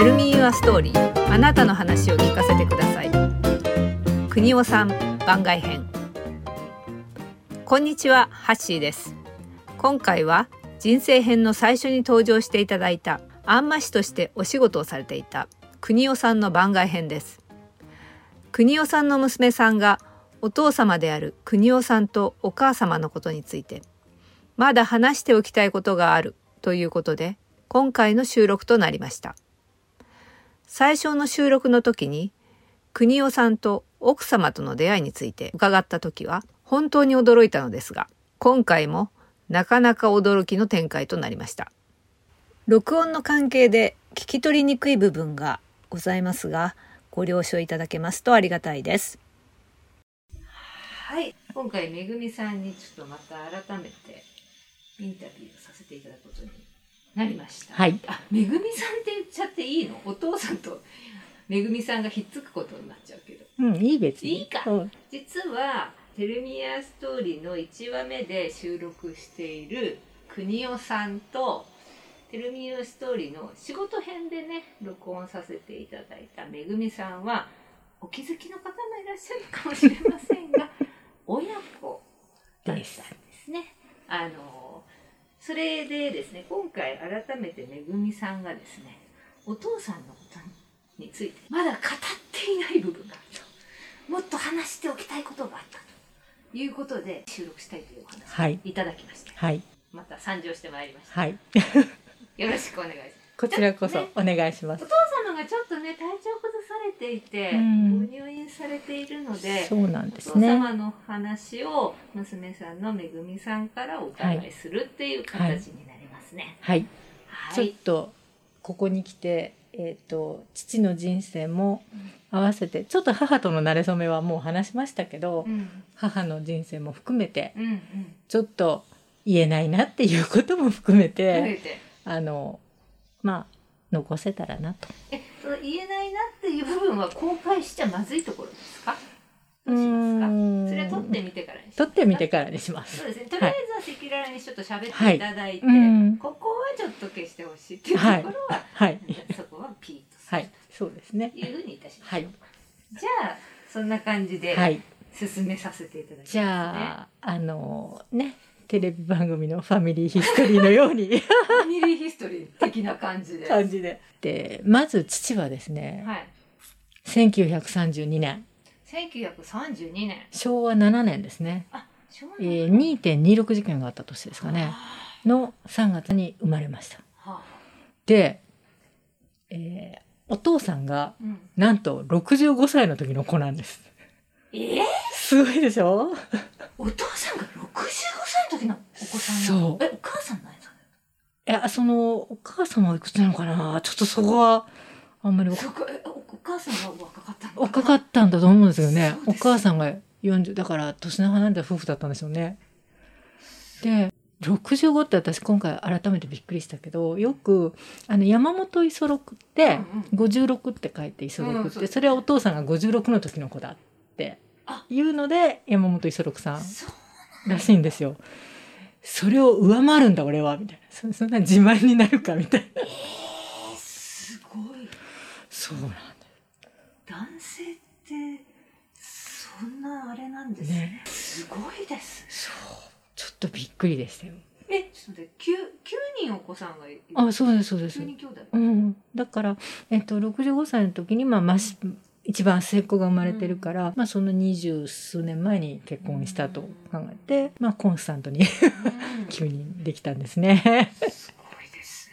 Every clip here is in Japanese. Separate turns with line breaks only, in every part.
Tell me your story. あなたの話を聞かせてください。国尾さん番外編。こんにちはハッシーです。今回は人生編の最初に登場していただいた安間師としてお仕事をされていた国尾さんの番外編です。国尾さんの娘さんがお父様である国尾さんとお母様のことについてまだ話しておきたいことがあるということで今回の収録となりました。最初の収録の時に国尾さんと奥様との出会いについて伺った時は本当に驚いたのですが今回もなかなか驚きの展開となりました。録音の関係で聞き取りにくい部分がございますがご了承いただけますとありがたいです。はい。今回めぐみさんにちょっとまた改めてインタビューをさせていただくことになりました
はい。
あめぐみさんって言っちゃっていいの？お父さんとめぐみさんがひっつくことになっちゃうけど
うん、いい別に。
いいか
うん
実は「テルミアストーリー」の1話目で収録している国尾さんと「テルミアストーリー」の仕事編でね録音させていただいためぐみさんはお気づきの方もいらっしゃるかもしれませんが 親子だったんですね。あのそれでですね今回改めてめぐみさんがですねお父さんのことについてまだ語っていない部分があるともっと話しておきたいことがあったということで収録したいというお話
はい
をいただきました、
はい。
また参上してまいりました、
はい。
よろしくお願いします
こちらこそ
ね
お願いします
お。父様がちょっとね体調崩されていて、
うん
ご入院されているので
そうなんで
お父
すね。
様の話を娘さんのめぐみさんからお伺いするっていう形になりますね。
はい。ちょっ
はい。
とここに来て、えっ、と父の人生も合わせて、ちょっと母との馴れ初めはもう話しましたけど、
うん
母の人生も含めて
うんうん。
ちょっと言えないなっていうことも含め
増
て、
えて
あのまあ残せたらなと。
えその言えないなっていう部分は公開しちゃまずいところですか？どうしますか？
ん
それは撮ってみてからにし
撮ってみてからにします
そう。ですね。とりあえずは赤裸々にちょっと喋っていただいて、
うん
ここはちょっと消してほしいっていうところは、
はい。
そこはピーッとする
はい。そうですね
と。いうふうにいたしましょう。
はい。
じゃあそんな感じで
はい。
進めさせていただきます、ね。
じゃあ、あのね、テレビ番組のファミリーヒストリーのように
ファミリーヒストリー的な感じで。
感じで。で、まず父はですね、
はい。
1932年、
1932年。
昭和7年ですね、
あ、昭和
え
の
ー、2.26事件があった年ですかね、の3月に生まれました。
はあ、
で、えーお父さんが
うん。
なんと65歳の時の子なんです。
えー、
すごいでしょ？
お父さんが65歳の時のお子さん
そう。
え、お母さん何歳
いや、その、お母様はいくつなのかな？ちょっとそこは、あんまり
おお母さんが若かったの
若かったんだと思うんですよね。お母さんが40、だから年の離れた夫婦だったんでしょうね。で、65って私今回改めてびっくりしたけど、よく、あの、山本五十六って、
うんうん。
56って書いて五十六って、
うんそ
れはお父さんが56の時の子だって。
あ
いうので、山本五十六さんらしいんですよ。それを上回るんだ俺は、みたいな。そそんな自慢になるか、みたいな。
すごい
そうなんだ。
男性ってそんなあれなんですね
ね
すごいです
そう。ちょっとびっくりでしたよ。
えちょっと待って九九人お子さんがいる
あ、そうです、そうですうん、だから、えっと、65歳の時に、まあ、まし一番末っ子が生まれてるから、まあ、その二十数年前に結婚したと考えて、まあ、コンスタントに
うん。
急にできたんですね。
すごいです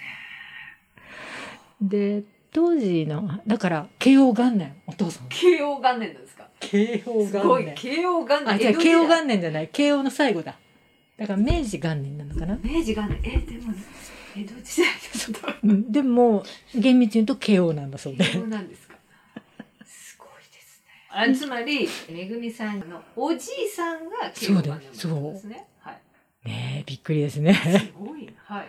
ね。
で当時のだから慶応元年。お父さん。
慶応元年ですか？
慶応
すごい。
元年
慶応元年。
あじゃ慶応元年じゃない。慶応の最後だ。だから明治元年なのかな。
明治元年。えでも江戸時代
でも厳密に言うと慶応なんだそうで。
慶応なんですあつまりめぐみさんのおじいさんが慶応元年なんですね。はい。
ねえびっくりですね。
すごい。はい。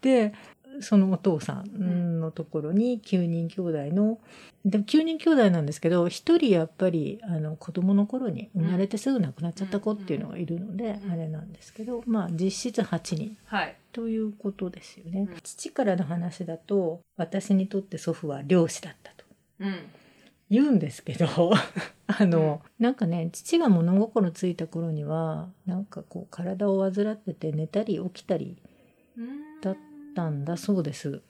でそのお父さんのところに9人兄弟の、でも9人兄弟なんですけど1人やっぱりあの子供の頃に生まれてすぐ亡くなっちゃった子っていうのがいるので、
うん。
あれなんですけどまあ実質8人。
はい。
ということですよね。
うん。
父からの話だと私にとって祖父は漁師だったと。
うん。
言うんですけど あの、なんかね父が物心ついた頃にはなんかこう体を患ってて寝たり起きたりだったんだそうです。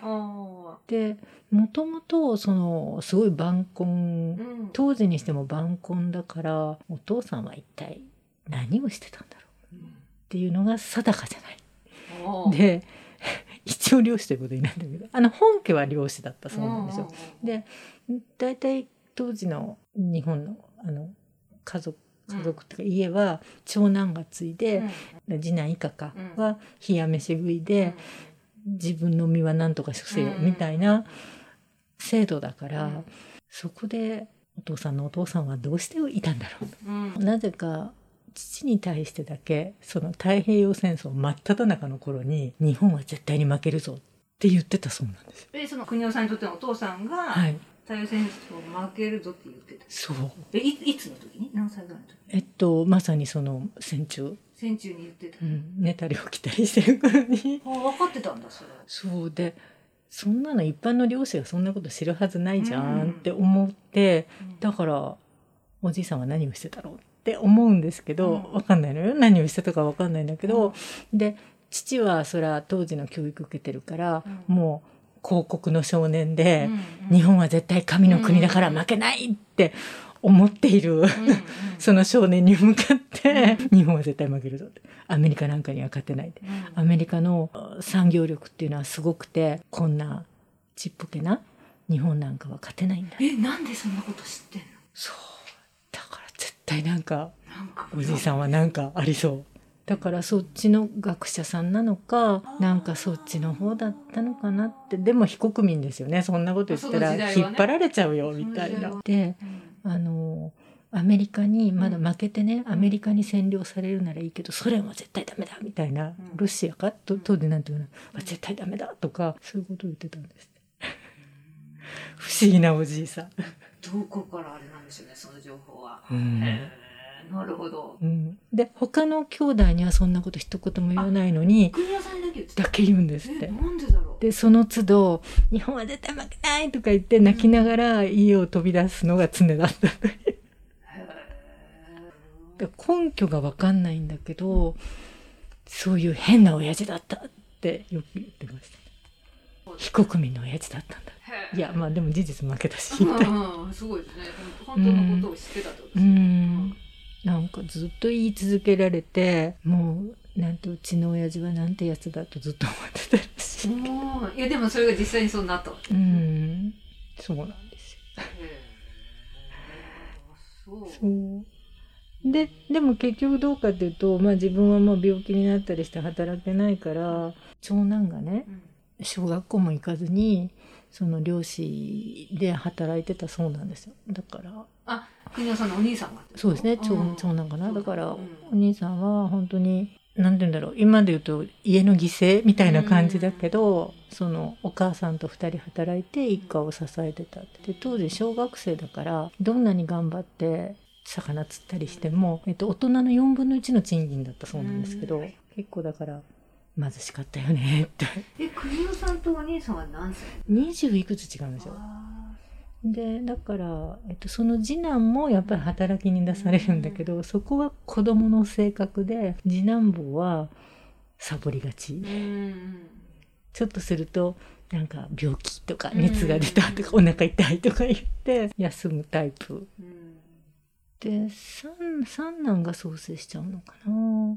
あ
でもともとそのすごい晩婚
ん。
当時にしても晩婚だからお父さんは一体何をしてたんだろうっていうのが定かじゃない。で一応漁師ということになるんだけどあの本家は漁師だったそうなんですよ。で大体当時の日本のあの家族家族っていうか家は長男が継いで、次男以下か
うん。
は冷や飯食いで、自分の身は何とかせよみたいな制度だから、
うん。
そこでお父さんのお父さんはどうしていたんだろう。
うん。
となぜか父に対してだけその太平洋戦争真っ只中の頃に日本は絶対に負けるぞって言ってたそうなんです。よ。
え、その国尾さんにとってのお父さんが、
はい、
太陽戦争負けるぞって言ってた。
そう。
え、いいつの時に？何歳ぐらいの時
えっとまさにその戦中、
戦中に言ってた。
うん、寝たり起きたりしてる頃に。
あ分かってたんだ、それ。
そうでそんなの一般の漁師がそんなこと知るはずないじゃんって思って、だからおじいさんは何をしてたろうって思うんですけど、
うん。
わかんないのよ。何をしてたかわかんないんだけど、で父はそれは当時の教育受けてるから、
うん。
もう広告の少年で、
うん
日本は絶対神の国だから負けないって思っている、
うんうん
その少年に向かって、日本は絶対負けるぞって。アメリカなんかには勝てないって。
うん。
アメリカの産業力っていうのはすごくてこんなちっぽけな日本なんかは勝てないんだ。
え、なんでそんなこと知ってんの？
そう対なんか
なんか。
おじいさんはなんかありそう。だからそっちの学者さんなのかなんかそっちの方だったのかなって。でも非国民ですよね。そんなこと言ったら引っ張られちゃうよみたいな。で
うん。
あのアメリカにまだ負けてね、アメリカに占領されるならいいけどソ連は絶対ダメだみたいな、
うん。
ロシアか？と当時なんていうの？あ絶対ダメだとかそういうことを言ってたんです 不思議なおじいさん。
どこからあれなんでしょうね、その情報は。
うん
なるほど。
うん、で他の兄弟にはそんなこと一言も言わないのに
国尾さんにだけ
だけ言うんですっ
え、
て。
なんでだろう。
でその都度「日本は絶対負けない!」とか言って泣きながら家を飛び出すのが常だったと根拠が分かんないんだけどそういう変な親父だったってよく言ってました非国民の親父だったんだいやまあでも事実負けたし
う
みたいな。
すごいですね。本当のことを知ってたってことで
う
すね。
んなんかずっと言い続けられてもうなんてうちの親父はなんてやつだとずっと思ってたらしい。
うんいやでもそれが実際にそうなったわけ。
うんそうなんですよ。
そう。
そうででも結局どうかっていうと、まあ、自分はもう病気になったりして働けないから長男がね
うん
小学校も行かずにその漁師で働いてたそうなんですよ。だから。
あ、国尾さんのお兄さんが。
そうですね。長,、
うん
長男かな。だから、
うん。
お兄さんは本当に何て言うんだろう。今で言うと家の犠牲みたいな感じだけど、そのお母さんと2人働いて一家を支えてたって。で当時小学生だからどんなに頑張って魚釣ったりしても、えっと、大人の4分の1の賃金だったそうなんですけど、
うん。
結構だから貧しかったよねって。
え、国尾さんとお兄さんは何歳
？20いくつ違うんですよ。
あ
でだから、えっと、その次男もやっぱり働きに出されるんだけど、そこは子供の性格で次男坊はサボりがち、
ーうん。
ちょっとするとなんか病気とか熱が出たとか、お腹痛いとか言って休むタイプ。
うん。
で三三男が創生しちゃうのかな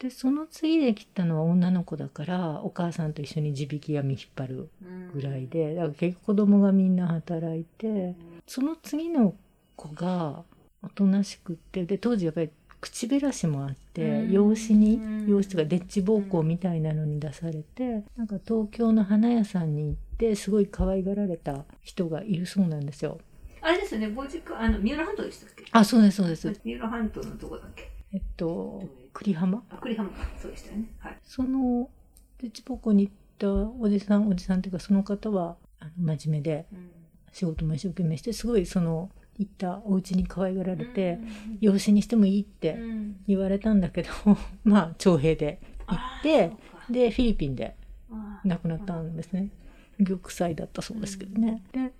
でその次で来たのは女の子だからお母さんと一緒に地引き網引っ張る
うん
ぐらいでだから結局子供がみんな働いてその次の子がおとなしくってで当時やっぱり口減らしもあって
うん
養子に
うん
養子とかデッチ奉公みたいなのに出されてなんか東京の花屋さんに行ってすごい可愛がられた人がいるそうなんですよ。
あれですよね、ご実家、あの、三浦半島でしたっけ？
あそうですそうです。
三浦半島のどこだっけ？
えっと栗浜？
あ、栗浜。か。そうでしたよね。はい。
そのデッチ奉公に行ったおじさんおじさんっていうかその方はあの真面目で仕事も一生懸命してすごいその行ったお家に可愛がられて、養子にしてもいいって言われたんだけど まあ徴兵で行ってでフィリピンで亡くなったんですね。玉砕だったそうですけどね、で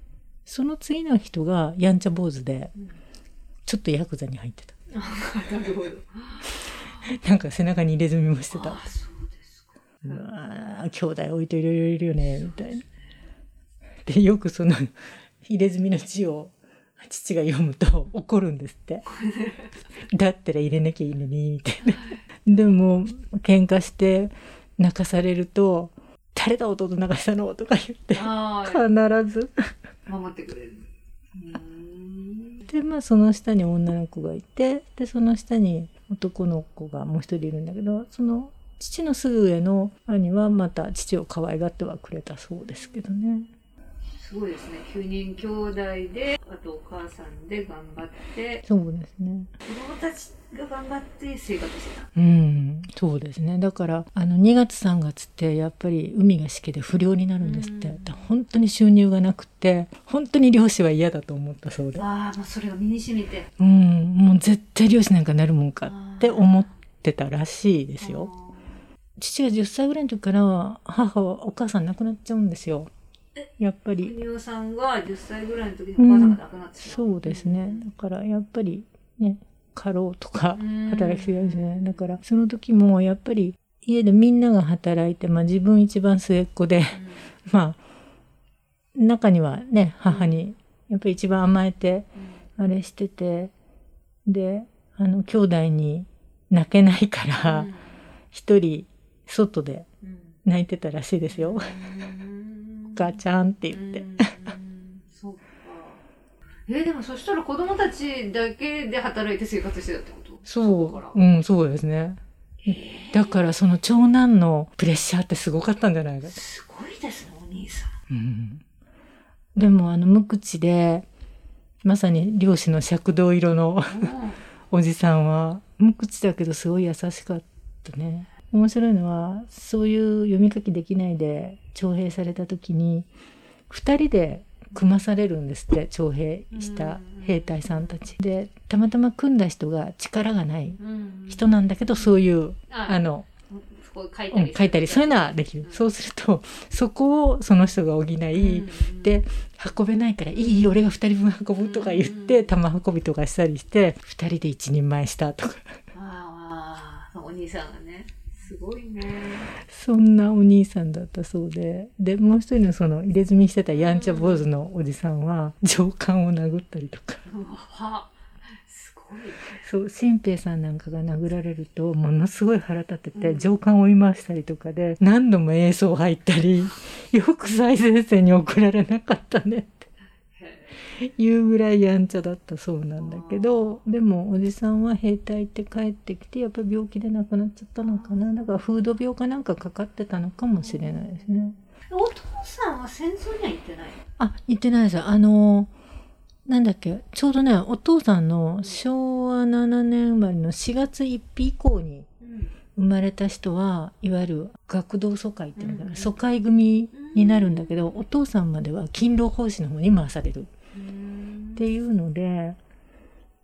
その次の人がやんちゃ坊主でちょっとヤクザに入ってた。
なるほど。
なんか背中に入れ墨もしてた
あそうですか。
うわー兄弟多いといろいろいるよねみたいなでよくその 入れ墨の字を父が読むと 怒るんですってだったら入れなきゃいいのにみたいなでも喧嘩して泣かされると「誰だ弟泣かしたの?」とか言って必ず
守ってくれる。
でまあその下に女の子がいてでその下に男の子がもう一人いるんだけどその父のすぐ上の兄はまた父を可愛がってはくれたそうですけどね。
すごいですね。9人兄弟で、あとお母さんで頑張って、
そうですね。
子供たちが頑張って生活してた。
うん、そうですね。だから、あの、2月3月って、やっぱり海がしけで不漁になるんですって。本当に収入がなくて、本当に漁師は嫌だと思ったそうで。
ああ、もうそれが身に染みて。
うん、もう絶対漁師なんかなるもんかって思ってたらしいですよ。父が10歳ぐらいの時から、母はお母さん亡くなっちゃうんですよ。やっぱり。
国尾さんが10歳ぐらいの時にお母さんが亡くなってしまう。
そうですね。だから、やっぱりね、過労とか、
うん
働きすぎなんですね。だから、その時もやっぱり家でみんなが働いて、まあ自分一番末っ子で、まあ、中にはね、母にやっぱり一番甘えて、あれしてて、で、あの、兄弟に泣けないから、一人外で泣いてたらしいですよ。ガチャンって言って。
うんそうか。えーでもそしたら子供たちだけで働いて生活してたってこと？
そう、うん、そうですね。だからその長男のプレッシャーってすごかったんじゃないかと。
すごいですね、お兄さん。
うん、でもあの無口で、まさに漁師の赤道色の おじさんは、無口だけどすごい優しかったね。面白いのは、そういう読み書きできないで徴兵された時に、二人で組まされるんですって、徴兵した兵隊さんたち。で、たまたま組んだ人が力がない
うん
人なんだけど、そういう、
あ
あの、
書いたり
うん書いたり、そういうのはできる。そうすると、そこをその人が補い、で、運べないから、いい、俺が二人分運ぶとか言って、玉運びとかしたりして、二人で一人前したとか。
ああ、お兄さんがね。すごいね。
そんなお兄さんだったそうで。で、もう一人のその入れ墨してたやんちゃ坊主のおじさんは、上官を殴ったりとか。
すごい。
そう、新平さんなんかが殴られると、ものすごい腹立ってて、
うん
上官を追い回したりとかで、何度も映像入ったり、よく最前線に送られなかったねっていうぐらいやんちゃだったそうなんだけど、でもおじさんは兵隊行って帰ってきて、やっぱり病気で亡くなっちゃったのかな？だから風土病かなんかかかってたのかもしれないですね。
お父さんは戦争には行ってない？
あ、言ってないです。よ。あの、なんだっけ、ちょうどね、お父さんの昭和7年生まれの4月1日以降に生まれた人は、いわゆる学童疎開っていうのかな、
うん。
疎開組になるんだけど、お父さんまでは勤労奉仕の方に回されるっていうので、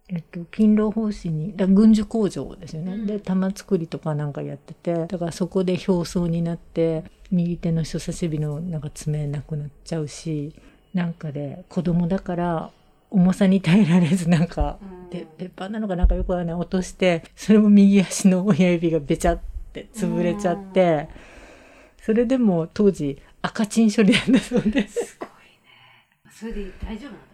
えっと、勤労奉仕に、だ軍需工場ですよね。
うん
で、玉作りとかなんかやってて、だからそこで表層になって、右手の人差し指のなんか爪なくなっちゃうし、なんかで子供だから重さに耐えられずなんか、で鉄板なのかなんかよくわかんない落として、それも右足の親指がべちゃって潰れちゃって、それでも当時赤チン処理なんだそうです。
それで大丈夫なんだ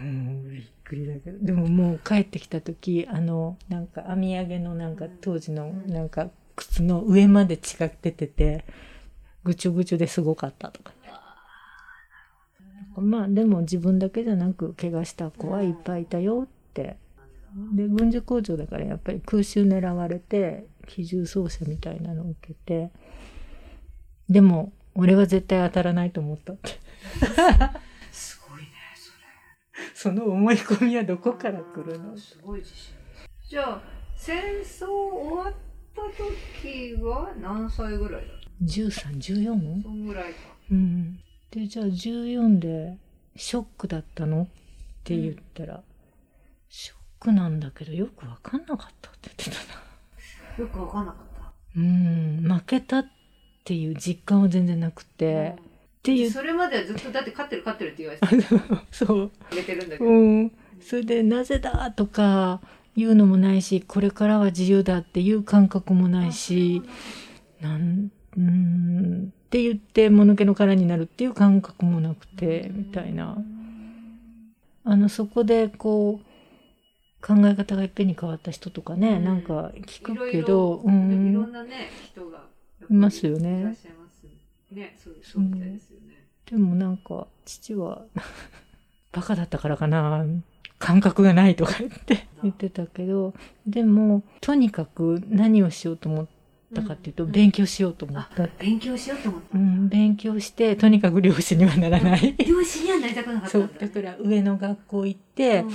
うん、びっくりだけど。でももう帰ってきた時、あの、なんか編み上げのなんか当時の
うん
なんか靴の上まで血が出てて、ぐちょぐちょですごかったとか。まあでも自分だけじゃなく怪我した子はいっぱいいたよって。で、軍需工場だからやっぱり空襲狙われて、機銃操作みたいなのを受けて、でも俺は絶対当たらないと思ったって。その思い込みはどこから来るの？
すごい自信。じゃあ、戦争終わった時は何歳ぐらいだ？っ
1314?
そんぐらいか。
うん、でじゃあ14でショックだったの？って言ったら、ショックなんだけどよく分かんなかったって言ってたな。
よく分かんなかった。
うん。負けたっていう実感は全然なくて、っていう。
それまではずっとだって勝ってる勝ってるって言われて
そう、
あげてるんだけど、
うん、それでなぜだとか言うのもないしこれからは自由だっていう感覚もないしなんうんって言ってもぬけの殻になるっていう感覚もなくてみたいな。あのそこでこう考え方がいっぺんに変わった人とかね、
うん。
なんか聞く
いろいろ
けど
いろ
うん
なね人が
いますよね。
いらっしゃいます。ねそうそうみたいですよね、
でもなんか父は バカだったからかな。感覚がないとか言って。言ってたけどでもとにかく何をしようと思ったかっていうと、
うん。
勉強しようと思った、
勉強しようと思った、
うん、勉強してとにかく漁師にはならない。
漁師にはなりたくなかっただ。
うだから上の学校行って、
うん。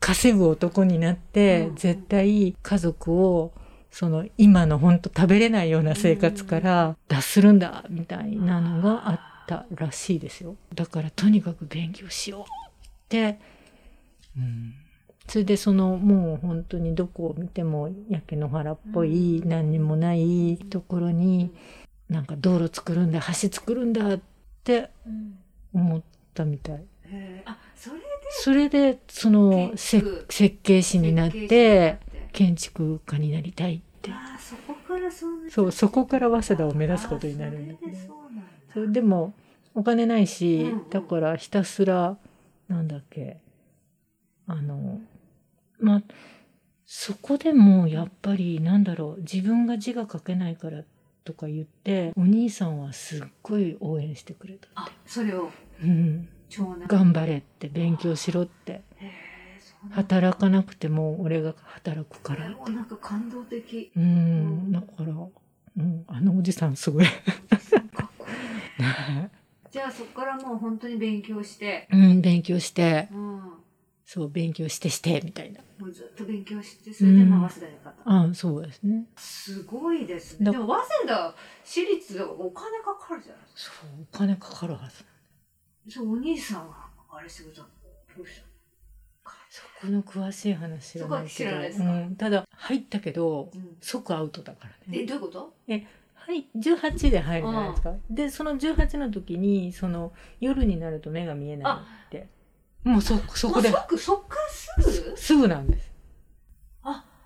稼ぐ男になって、
うん。
絶対家族をその今の本当食べれないような生活から脱するんだみたいなのがあったらしいですよ。だからとにかく勉強しようって、うん、それでそのもう本当にどこを見ても焼け野原っぽい、
うん
何にもないところになんか道路作るんだ橋作るんだって
うん。
思ったみたい。
へー。あそれで
それでその設計士になって建築家になりたいって。
あーそこからそうな
そうそこから早稲田を目指すことになるんだけど。
あーそれで
もお金ないし、だからひたすらなんだっけあのまあそこでもやっぱりなんだろう自分が字が書けないからとか言ってお兄さんはすっごい応援してくれた
あそれを？
うん、頑張れって勉強しろって。働かなくても俺が働くからって。
なんか感動的。
うん。だから、うん、あのおじさんすごい
じゃあそこからもう本当に勉強して、
うん勉強して。
うん、も
そう勉強してしてみたいな。
うずっと勉強してそれでまあ早稲田に受かった、
あそうですね。
すごいですね。
だ
でも早稲田私立お金かかるじゃないですか。
そうお金かかるはず。
そうお兄さんはあれしてくれたのどうした？
そこの詳しい話知らないけ
そこは知らないです
うん、ただ入ったけど
の、うん、
即アウトだから
え
ね
どういうこと？
はい18で入るじゃないですか、でその18の時にその夜になると目が見えないって。もうそそこで。
もうそっそっからすぐ？
すぐなんです。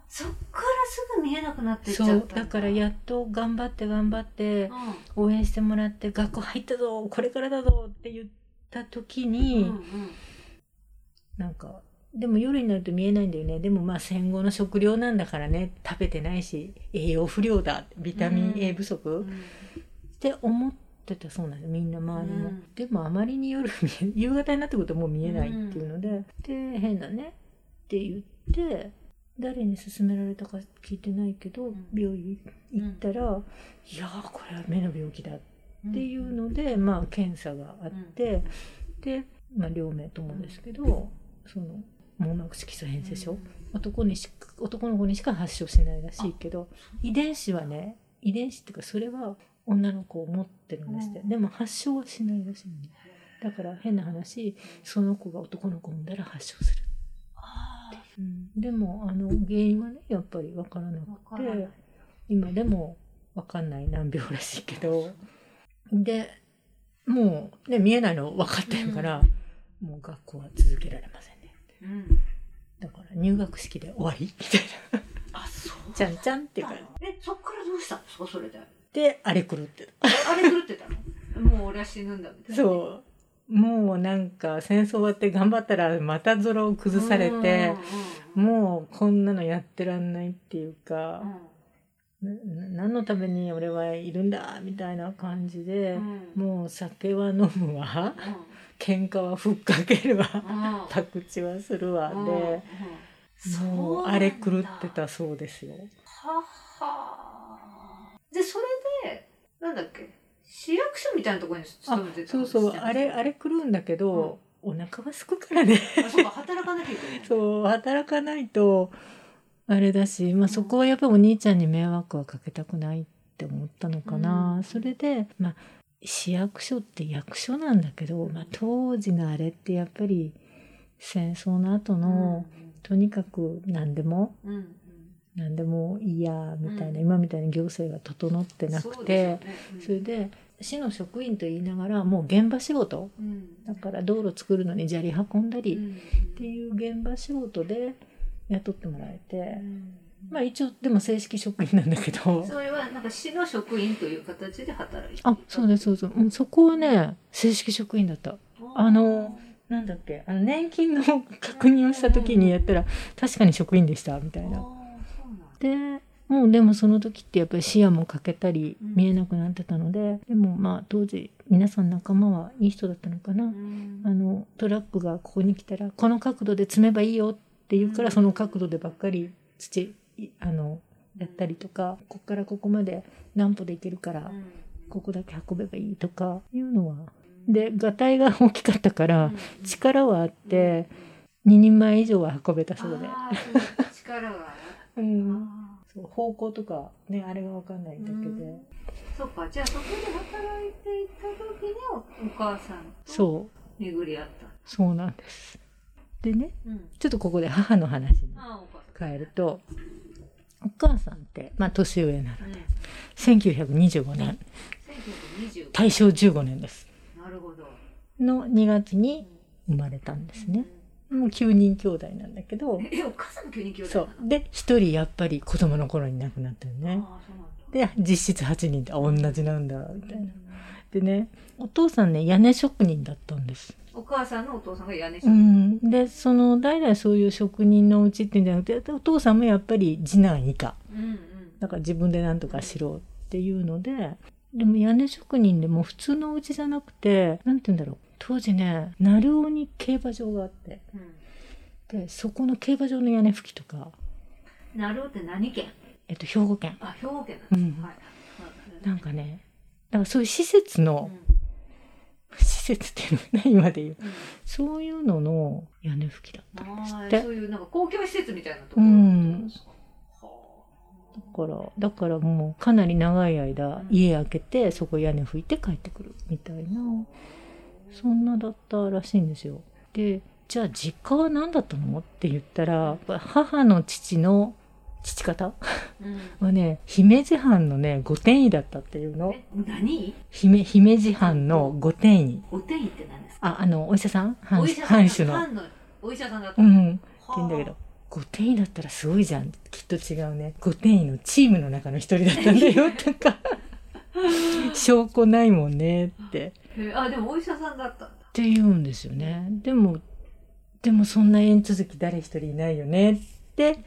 そっからすぐ見えなくなってっちゃった
そ
ん
うだからやっと頑張って頑張って
う
応援してもらって学校入ったぞこれからだぞって言った時に、
んうんうん。
なんかでも夜になると見えないんだよね。でもまあ戦後の食料なんだからね。食べてないし栄養不良だ。ビタミン A 不足、
うん。
って思ってたそうなんですみんな周りも、
うん。
でもあまりに夜 夕方になってくるともう見えないっていうので、で変だね。って言って誰に勧められたか聞いてないけど、
ん。
病院行ったら、いやーこれは目の病気だ。っ
うん
ていうので、まあ検査があって、で、まあ、両名ともですけど、その網膜色素変性症、男にしか男の子にしか発症しないらしいけど遺伝子はね遺伝子っていうかそれは女の子を持ってるんですって、
うん。
でも発症はしないらしいね。だから変な話その子が男の子を産んだら発症する、
あ
うん、でもあの原因はねやっぱり分からなくて今でも分かんない難病らしいけど。でもう、ね、見えないの分かってるから、もう学校は続けられません。ね
うん。
だから入学式で終わり？みたいな
あそう。
ちゃんちゃんっていう感
えそっからどうしたんですかそれで。
じであれ狂って
あれ狂ってたの？もう俺は死ぬんだみた
た
いな。
そう。もうなんか戦争終わって頑張ったらまたゾロを崩されて
うんうんうん
もうこんなのやってらんないっていうか
う、
なな何のために俺はいるんだみたいな感じで、
ん。
もう酒は飲むわ喧嘩はふっかけるわ。
うん。うん
宅地はするわ。
うん。
で、
うん
もうあれ狂ってたそうですよ。
ははでそれでなんだっけ？市役所みたいなところに勤めてた
そうそう。あれあれ狂うんだけど、お腹はすくからね。
あそうか。働かなきゃいけない。
そう働かないとあれだし、まあ、そこはやっぱりお兄ちゃんに迷惑はかけたくないっって思ったのかな、
うん。
それでまあ市役所って役所なんだけど、まあ、当時のあれってやっぱり戦争の後の、とにかく何でも
うんうん。
何でもいいやみたいな、
うん。
今みたいに行政が整ってなくてそ,、
ね。
れで市の職員と言いながらもう現場仕事。
うん。うん
だから道路作るのに砂利運んだり、
うん。
っていう現場仕事で雇ってもらえて、
うん
まあ一応でも正式職員なんだけど。
それはなんか市の職員という形で働いて
あそうですそうそう、うん、そこはね正式職員だった。あのなんだっけ？あの年金の確認をした時にやったら確かに職員でしたみたいな。でもうでもその時ってやっぱり視野も欠けたり
うん。
見えなくなってたので、でもまあ当時皆さん仲間はいい人だったのかな、
うん。
あのトラックがここに来たらこの角度で積めばいいよって言うから、
うん。
その角度でばっかり土いあのやったりとかここからここまで何歩で行けるから
うん
ここだけ運べばいいとかいうのは。でがたいが大きかったから力はあって2人前以上は運べたそうで、
力がある
うん、方向とかねあれが分かんないだけで、
ーそうかじゃあそこで働いていた時におお母さんと巡り合った。
そうなんです。でね
うん。
ちょっとここで母の話に変えるとお母さんってまあ年上なの
うん。
1925年。
1920
大正15年です。
なるほど。
の2月に生まれたんですね、もう9人兄弟なんだけど。
えお母さんも急に兄弟
そう。で1人やっぱり子供の頃に亡くなったよね。で実質8人ってあ同じなんだみたいな。でねお父さんね屋根職人だったんです
お母さんのお父さんが屋根職
う
人
ん。でその代々そういう職人のうちっていうんじゃなくてお父さんもやっぱり次男以下。
うんうん。
だから自分で何とかしろっていうのででも屋根職人でも普通のお家じゃなくてなんて言うんだろう。当時ね鳴尾に競馬場があって。
うん。
でそこの競馬場の屋根拭きとか、
なるって何県？
えっと、兵庫県。
あ兵庫県なん
うん。
はい。
なんかねだからそういう施設の、施設っていうの何まで言う。そういうのの屋根拭きだった。んですって？
そういうなんか公共施設みたいなところ
うん。だからだからもうかなり長い間
うん。
家開けてそこ屋根拭いて帰ってくるみたいなそんなだったらしいんですよ。でじゃあ実家は何だったの？って言ったら母の父の父方？
あうん。
はね姫路藩のね御殿医だったっていうの。
え何？
姫姫路藩の御殿医。
お天医って何ですか？
ああのお医者さん？藩
お医者さん
藩主の。
藩のお医者さんだった。
うん。って
はあ
言うんだけど御殿医だったらすごいじゃん。きっと違うね。御殿医のチームの中の一人だったんだよとか。証拠ないもんねって。
へあでもお医者さんだった
って言うんですよね。でもでもそんな縁続き誰一人いないよねって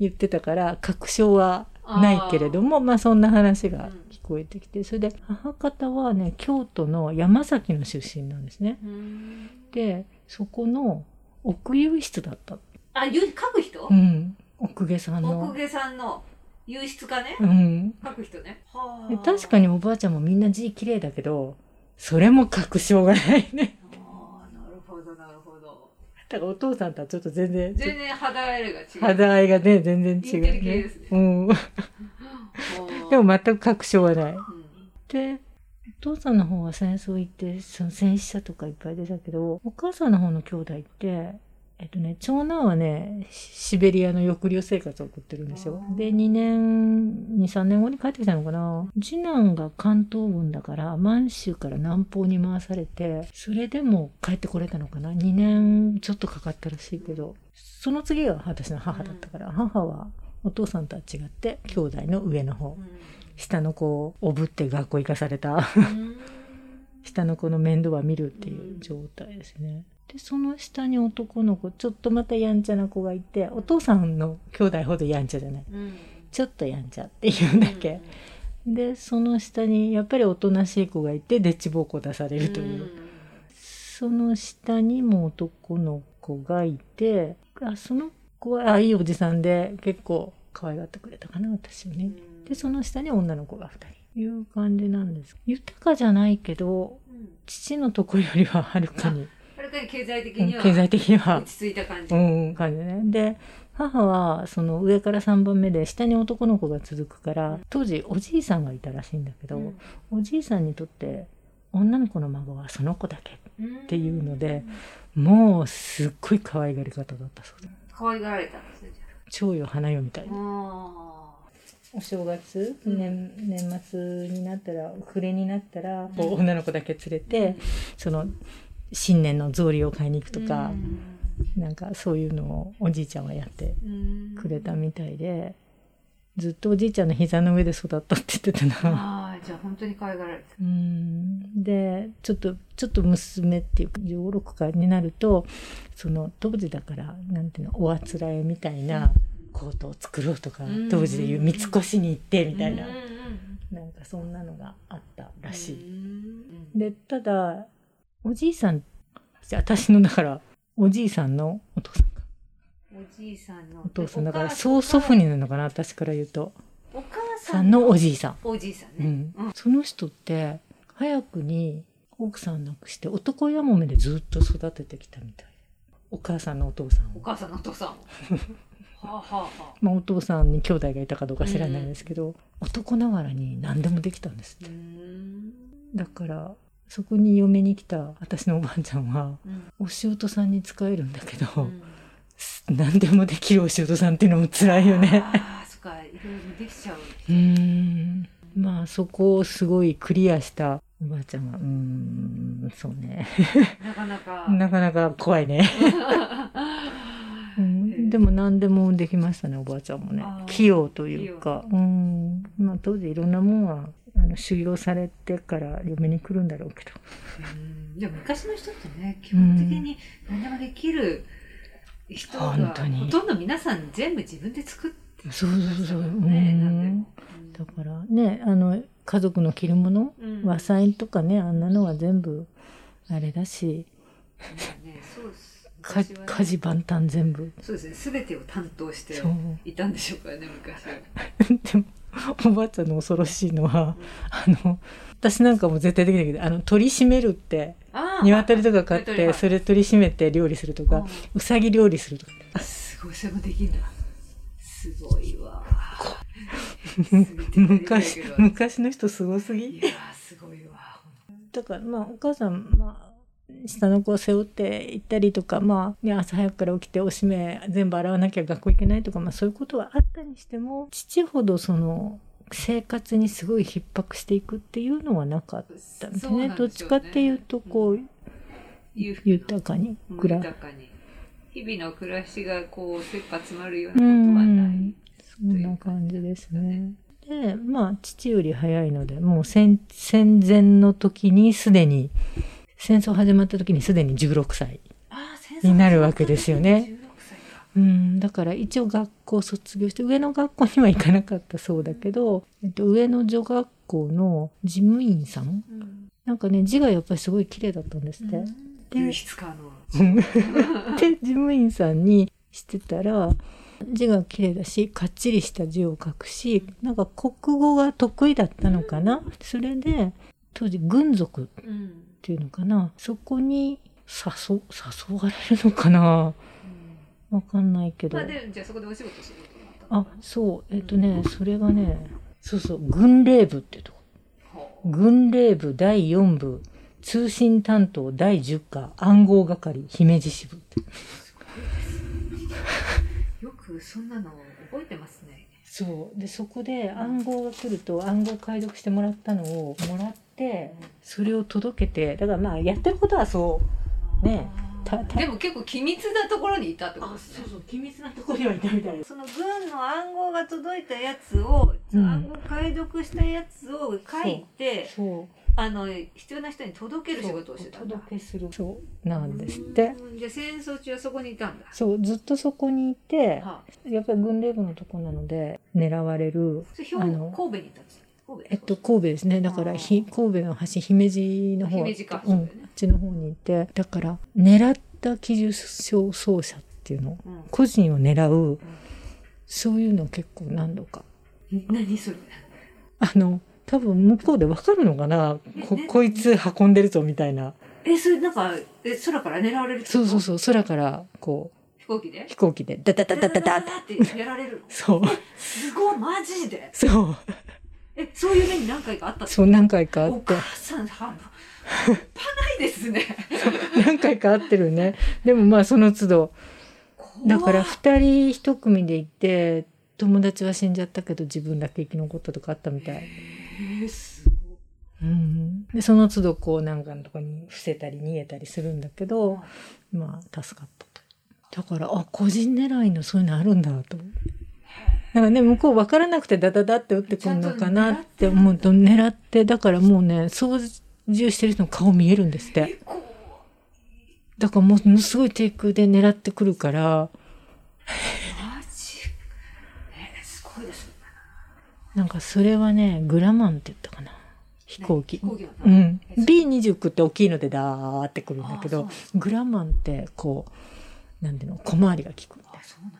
言ってたから確証はないけれどもまあそんな話が聞こえてきてそれで母方はね京都の山崎の出身なんですね。
うん。
でそこの奥右室だった。
あゆ書く人？
うん、奥下さんの。
奥。下さんの。優質家ね。
うん、
書く人ね。
確かにおばあちゃんもみんな字綺麗だけどそれも確証がないね。だからお父さんとはちょっと全然
全然肌荒れが違う
肌合いがね全然違うね
ですね。
うん、
は あ
でも全く確証はない。
うん
でお父さんの方は戦争行ってその戦死者とかいっぱい出たけどお母さんの方の兄弟ってえっとね長男はねシシベリアの抑留生活を送ってるんですよ。で2年23年後に帰ってきたのかな。次男が関東軍だから満州から南方に回されてそれでも帰ってこれたのかな。2年ちょっとかかったらしいけど。その次が私の母だったから、母はお父さんとは違って兄弟の上の方。下の子をおぶって学校行かされた
うん。
下の子の面倒は見るっていう状態ですね。でその下に男の子ちょっとまたやんちゃな子がいてお父さんの兄弟ほどやんちゃじゃない。
うん。
ちょっとやんちゃっていうだけ、でその下にやっぱりおとなしい子がいてでっち奉公出されるという、その下にも男の子がいてあその子はあいいおじさんで結構可愛がってくれたかな私をね。でその下に女の子が2人。いう感じなんです。豊かじゃないけど
うん。
父のとこよりははるかに、
かに経済的
うん
には
経済的には。
落ち着いた感じ。
うん感じね。で母はその上から3番目で下に男の子が続くから当時おじいさんがいたらしいんだけど、
うん。
おじいさんにとって女の子の孫はその子だけっていうのでもうすっごい可愛がり方だったそうだ。
可愛がられたんですねじ
蝶よ花よみたい
ゃ
な。
あ
お正月、
うん。
年年末になったら暮れになったら女の子だけ連れて、その新年の草履を買いに行くとか、なんかそういうのをおじいちゃんはやってくれたみたいでずっとおじいちゃんの膝の上で育ったって言ってたな。
ああじゃあ本当に可愛がられて
うん。でちょっとちょっと娘っていうか16かになるとその当時だからなんていうのおあつらえみたいなコートを作ろうとか、
うん
当時でいう三越に行ってみたいな、
うんうんうん。
なんかそんなのがあったらしい。
うん。
でただおじいさんじゃあ私のだからおじいさんのお父さんか。
おじいさんの
お父さんだから曽祖父になるのかな私から言うと。
お母さ
さんのおじいさん。
おじいさんね、
うん。
うん。
その人って早くに奥さん亡くして男やもめでずっと育ててきたみたい。お母さんのお父さんを、
お母さんのお父さんを。はあはあはあ。
まあ、お父さんに兄弟がいたかどうか知らないですけど、男ながらに何でもできたんですっ
う
て
ん
だからそこに嫁に来た私のおばあちゃんは
うん。
お仕事さんに使えるんだけど、
うん。
何でもできるお仕事さんっていうのも辛いよね。
ああそっかいろいろできちゃう。
うーん。まあそこをすごいクリアしたおばあちゃんはうーんそうね。
なかなか。
なかなか怖いね、うん、でも何でもできましたねおばあちゃんもね。器用というか。うん。まあ当時いろんなもんはあの修行されてから嫁に来るんだろうけど。
うん。でも昔の人ってね基本的に何でもできる人が
本当に。
ほとんど皆さん全部自分で作って
そうそうそう、う。
ん
だからねあの家族の着るもの
うん。
和裁とかねあんなのは全部あれだし。
ねそうです。ね。
家事万端全部。
そうですね。全てを担当していたんでしょうからね昔は。
でも おばあちゃんの恐ろしいのはあの私なんかも絶対できないけどあの鳥締めるって鶏とか飼ってそれ取り締めて料理するとかうさぎ料理するとか。
うんすごいそれもできんだ。すごいわ。
昔昔の人すごすぎ？
いやーすごいわ
だからまあお母さんまあ下の子を背負って行ったりとかまあ、ね、朝早くから起きておしめ全部洗わなきゃ学校行けないとか、まあ、そういうことはあったにしても父ほどその生活にすごい逼迫していくっていうのはなかったんですね。どっちかっていうとこう豊かに
うん
暮ら
豊かに。日々の暮らしがこう切羽詰まるよう
う
なことはない。
ん。そんな感じですね。でまあ父より早いのでもう戦戦前の時にすでに戦争始まった時にすでに16歳。になるわけですよね。
16歳か。
うん、だから一応学校卒業して上の学校には行かなかったそうだけど、えっと、上の女学校の事務員さん。
うん。
なんかね字がやっぱりすごい綺麗だったんですって。うん。で 事務員さんにしてたら字が綺麗だしかっちりした字を書くしなんか国語が得意だったのかな、それで当時軍属っ
うん
ていうのかな。そこに誘誘われるのかな。わかんないけど。
まあでじゃあそこでお仕事
あそう。えっとねそれがねそうそう軍令部っていうとこ軍令部第4部通信担当第10課暗号係姫路支部って。
よくそんなの覚えてますね
そう。でそこで暗号が来ると暗号解読してもらったのをもらってそれを届けてだからまあやってることはそうねたた。
でも結構機密なところにいたってことですね。
そう機密なところにはいたみたい
その軍の暗号が届いたやつを、
うん。
暗号解読したやつを書いて
そう
あの必要な人に届ける仕事をしてたんだ。
届けするそうなんですって。
うん。じゃあ戦争中はそこにいたんだ。
そうずっとそこにいて
はあ、
やっぱり軍令部のとこなので狙われるあの
庫神戸にいたんです
えっと神戸ですね。だからひ神戸の端姫路の方。
姫路か。
うん、あっちの方にいてだから狙った記述書奏者っていうの
うん。
個人を狙うそういうの結構何度か。
何それ？
あの多分向こうでわかるのかな？こ
ね。
こいつ運んでるぞみたいな。
えそれなんかえ空から狙われる
そうそうそう空からこ
行機で？
飛行機で。ダダダダダダ。
ダってやられるの
そう
すごいマジで
そう
えそういう目に何回かあったの
そう何回かあ
お
って
母さん半分半端ないですね
何回か会ってるねでもまあその都度だから
怖い
2人一組で行って友達は死んじゃったけど自分だけ生き残ったとかあったみたい、
えー、すごい
うん、でその都度こうなんかのとこに伏せたり逃げたりするんだけどまあ助かったと。だからあ個人狙いのそういうのあるんだと。思ってだからね向こう分からなくてダダダって打ってくるのかなって思うと狙ってだからもうね操縦してる人の顔見えるんですって。だからものすごい低空で狙ってくるから なんかそれはねグラマンって言ったかな。飛行機。
飛行機
うん。
えそう。
B29 って大きいのでダーってくるんだけどグラマンってこうなんていうの小回りが利くんだよ。
あそうなんで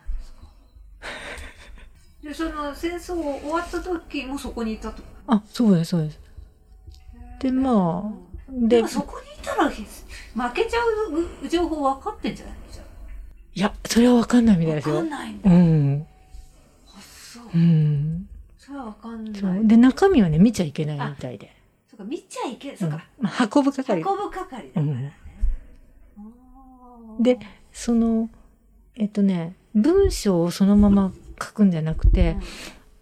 すか。でその戦争終わった時もそこにいたと？
あそうですそうです。でまあで
でもそこにいたら負けちゃう情報分かってんじゃない？
いやそれは分かんないみたいですよ。
んないんだ、
うん。
あそう。
うん
それは分かんない。
で中身はね見ちゃいけないみたいで、
そうか見ちゃいけそうか、
うん。まあ、運ぶ係。
運ぶ係だね、あー。
でそのえっとね文章をそのまま書くんじゃなくて、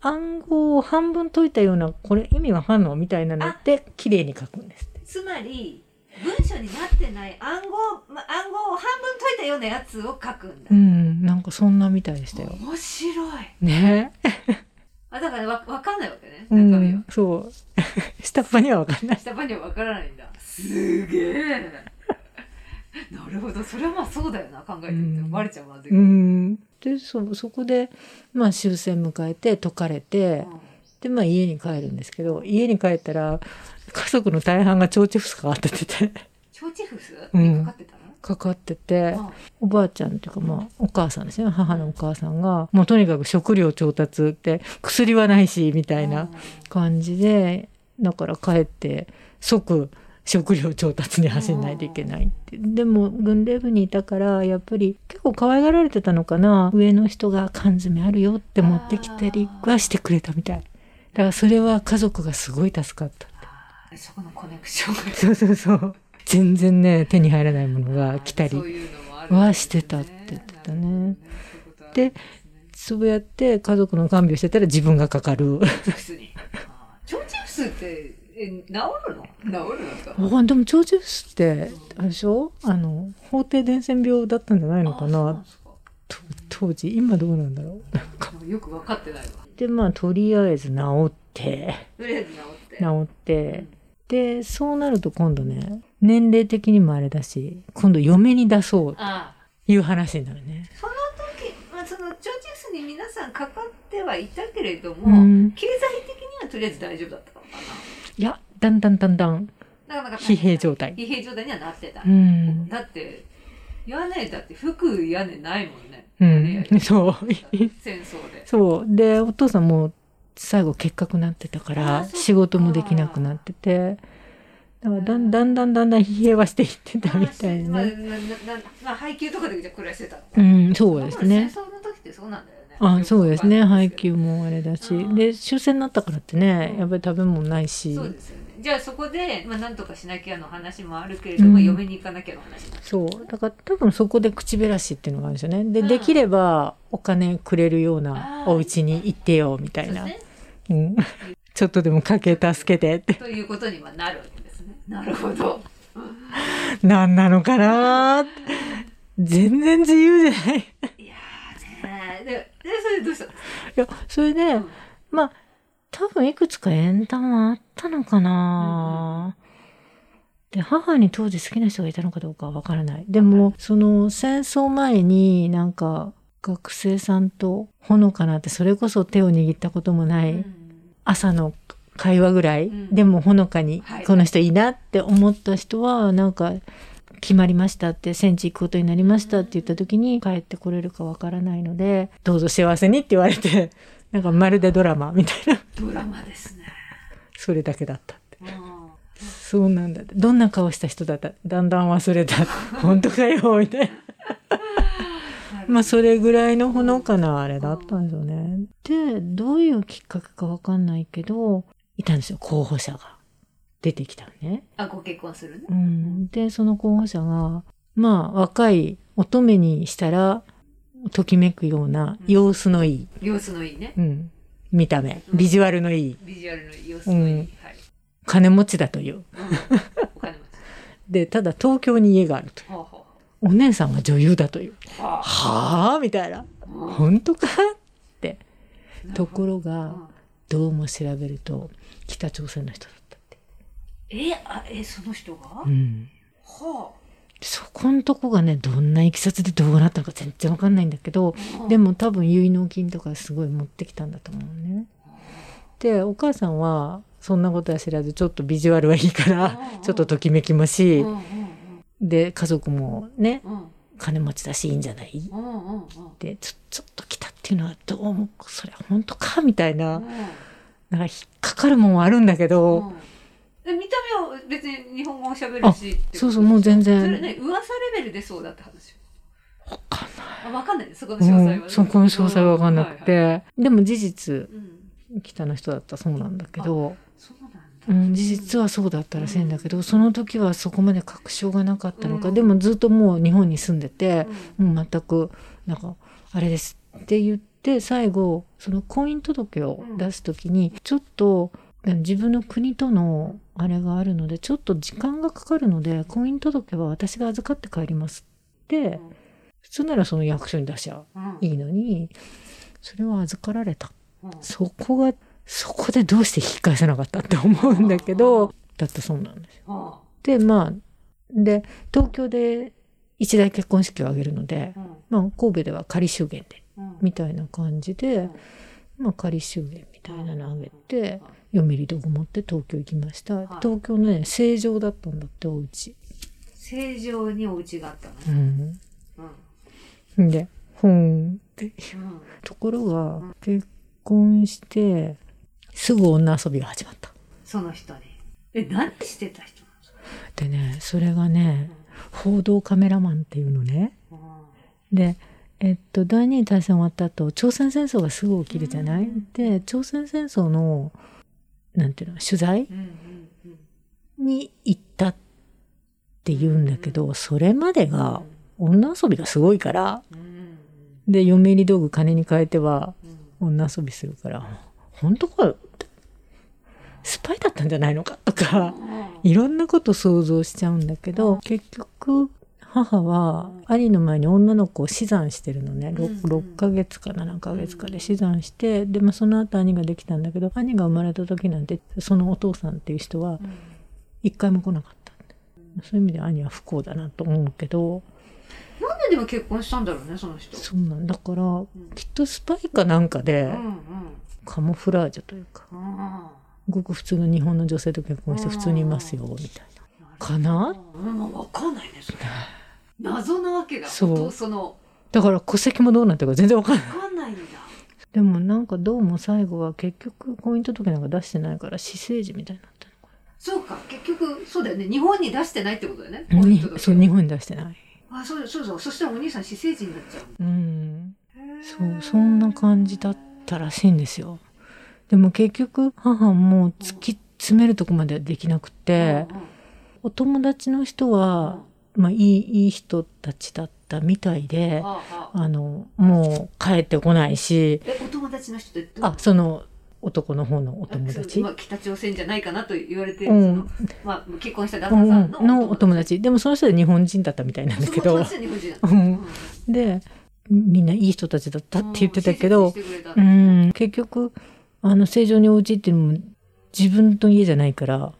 暗号を半分解いたようなこれ意味わかんの？みたいなので綺麗に書くんですって。
つまり文章になってない暗号、ま、暗号を半分解いたようなやつを書くんだ、
うん。なんかそんなみたいでしたよ。
面白い。
ね
あだからわ分かんないわけね。
う
中身は、
んそう。下っ端にはわかんない。
下場には分からないんだ。すげえ。なるほど。それはまあそうだよな考えてみバレちゃまずい、
う
うん。
んでそそこでまあ終戦迎えて解かれてでまあ家に帰るんですけど家に帰ったら家族の大半が腸チフスかかってて
チョーチフス
うん。
にかかってたの、
かかってて
あ
おばあちゃんっていうかまあお母さんですね。母のお母さんがもうとにかく食料調達って薬はないしみたいな感じでだから帰って即食料調達に走んないといけないってでも軍令部にいたからやっぱり結構可愛がられてたのかな。上の人が缶詰あるよって持ってきたりはしてくれたみたい。だからそれは家族がすごい助かった
そこのコネクションが。
そうそうそう全然ね手に入らないものが来たりはしてたって言ってたね。でそうやって家族の看病してたら自分がかかる。
チョーチフスってえ治るの？治るのですか
でも腸チフスってあれでしょ？あの法定伝染病だったんじゃないのか
な？
当時。今どうなんだろう？なんか。
なんかよく分かってないわ。
でまあとりあえず治って。
とりあえず治って。
治って。でそうなると今度ね年齢的にもあれだし今度嫁に出そうという話になるね。
その時、まあ、そのチョーチフスに皆さんかかってはいたけれども、
うん。
経済的にはとりあえず大丈夫だったのか
いやだんだんだんだん
ななかなか
疲弊状態。
疲弊状態にはなってた、
うん。
だって屋根だって服屋根ないもんね、
うん。そう。
戦争で。
そう。でお父さんも最後結核なってたか
あ
ら仕事もできなくなっててだからだんだんだんだんだん疲弊はしていってたみたい。
なななまあ、配給とかでじゃあ暮らしてた
うんそうですね。
戦争の時ってそうなんだよね。
あそうですね。配給
も
もあれだし。
うん
で終戦になったからってね
うん。
やっぱり食べ物ないし。
そうですよね。じゃあそこで、まあ、なんとかしなきゃの話もあるけれども、
うん。
嫁に行かなきゃの話
そう。だから多分そこで口減らしっていうのがあるんですよね。で
うん
できればお金くれるようなお家に行ってよみたいな、
ね。
うん、ちょっとでも家計助けてって。
ということにはなる。わけなるほど。
何なのかな全然自由じゃない。い
いやーねででそれどうした？の
や、それで、
うん。
まあ、多分いくつか縁談はあったのかな、で、母に当時好きな人がいたのかどうかはわからない。でも、その戦争前になんか、学生さんとほのかなって、それこそ手を握ったこともない、
うん。
朝の会話ぐらい、
うん。
でもほのかに
はい。
この人いいなって思った人はなんか決まりましたって戦地行くことになりましたって言った時に帰ってこれるかわからないのでどうぞ幸せにって言われて なんかまるでドラマみたいな。
ドラマですね。
それだけだったって。
うん。
そうなんだって。どんな顔した人だった？だんだん忘れた。本当かよみたいな。
な
まあそれぐらいのほのかなあれだったんですよね。で、どういうきっかけかわかんないけど、いたんですよ、候補者が。出てきたのね。
あ、ご結婚するね。
うん。で、その候補者が、まあ若い乙女にしたら、ときめくような様子のいい、
様子のいいね。
うん、見た目、
うん
ビジュアルのいい、
ビジュアルの様子のいい。
うん
はい。
金持ちだという。
うん。
で、ただ東京に家があるという。お姉さんは女優だという。
う。は
はあ？みたいな。
あ。
本当か？って。
うん
ところ
うん
が、どうも調べると、北朝鮮の人だったって。
え、あ、え、その人が？
うん。
は
そこんとこがね、どんないきさつでどうなったのか全然わかんないんだけど、
あ。
でも多分結納金とかすごい持ってきたんだと思うね。で、お母さんは、そんなことは知らず、ちょっとビジュアルはいいから
うん、
ちょっとときめきもし
うん、うん
で、家族もね、金持ちだしいいんじゃない？
うんうんうん。
で、ちょ、ちょっと来たっていうのはどうも、それ本当か？みたいな、なんか引っかかるもんはあるんだけど、
うん。え見た目は別に日本語を喋るしってこと
そうそうもう全然。
それね噂レベルでそうだって話。
わかんない。
あ分かんないねそこの詳細は。ね、
うん、そこの詳細はわかんなくて、
はいはい
でも事実、
うん、
北の人だったそうなんだけど、
そうなんだ、
うん、事実はそうだったらしいんだけど、その時はそこまで確証がなかったのか、
うん。
でもずっともう日本に住んでて、
うん。
もう全くなんかあれですって言って最後その婚姻届を出す時にちょっと自分の国とのあれがあるのでちょっと時間がかかるので婚姻届は私が預かって帰りますって普通ならその役所に出しゃ
うん。
いいのにそれは預かられた。
うん。
そこがそこでどうして引き返せなかったって思うんだけどだったそうなんですよ。
は
でまあで東京で一大結婚式を挙げるのでまあ、神戸では仮祝言で
うん
みたいな感じで、まあ、仮祝言みたいなのあげて、嫁入り道具持って東京行きました、
はい。
東京のね正常だったんだってお家。
正常にお家があったの
う
ね、
ん
うん。
でほんって
うん。
ところが結婚してすぐ女遊びが始まった。
その人に。え何してた人
でねそれがね報道カメラマンっていうのね。でえっと第二次大戦終わった後朝鮮戦争がすぐ起きるじゃない、
うん。
で朝鮮戦争のなんていうの取材？に行ったって言うんだけど、それまでが女遊びがすごいからで嫁入り道具金に変えては
うん。
女遊びするから本当かスパイだったんじゃないのかとかいろんなこと想像しちゃうんだけど結局母は兄の前に女の子を死産してるのね。6,
うん
6ヶ月か7ヶ月かで死産してでもその後兄ができたんだけど兄が生まれた時なんてそのお父さんっていう人は
うん。
一回も来なかったそういう意味で兄は不幸だなと思うけど。
なんででも結婚したんだろうねその人。
そうなんだ。から
ん。
きっとスパイかなんかで
うん
カモフラージュというかごく普通の日本の女性と結婚して普通にいますよみたいな。かな？
うん、わかんないねそれ謎なわけだ。
そう。
その。
だから戸籍もどうなってるか全然わかんない。
わかんないんだ。
でもなんかどうも最後は結局婚姻届なんか出してないから私生児みたいになった
そうか。結局そうだよね。日本に出してないってことだよね。
のに
婚姻届
そう日本に出してない。
あそうそうそう。そしたらお兄さん私生児になっちゃう
うんそうそんな感じだったらしいんですよ。でも結局母も突き詰めるとこまではできなくて、
うんうん。
お友達の人は、まあいいいい人たちだったみたいで
はあはあ。
あのもう帰ってこないし
えお友達の人って
あその男の方のお友達？
まあ、北朝鮮じゃないかなと言われてる、
うん。
まあ、結婚した旦
うん
那さんの
のお友達。でもその人は日本人だったみたいなんだけど。でみんないい人たちだったって言ってたけど
うん
結局あの正常にお家っていうのも自分の家じゃないから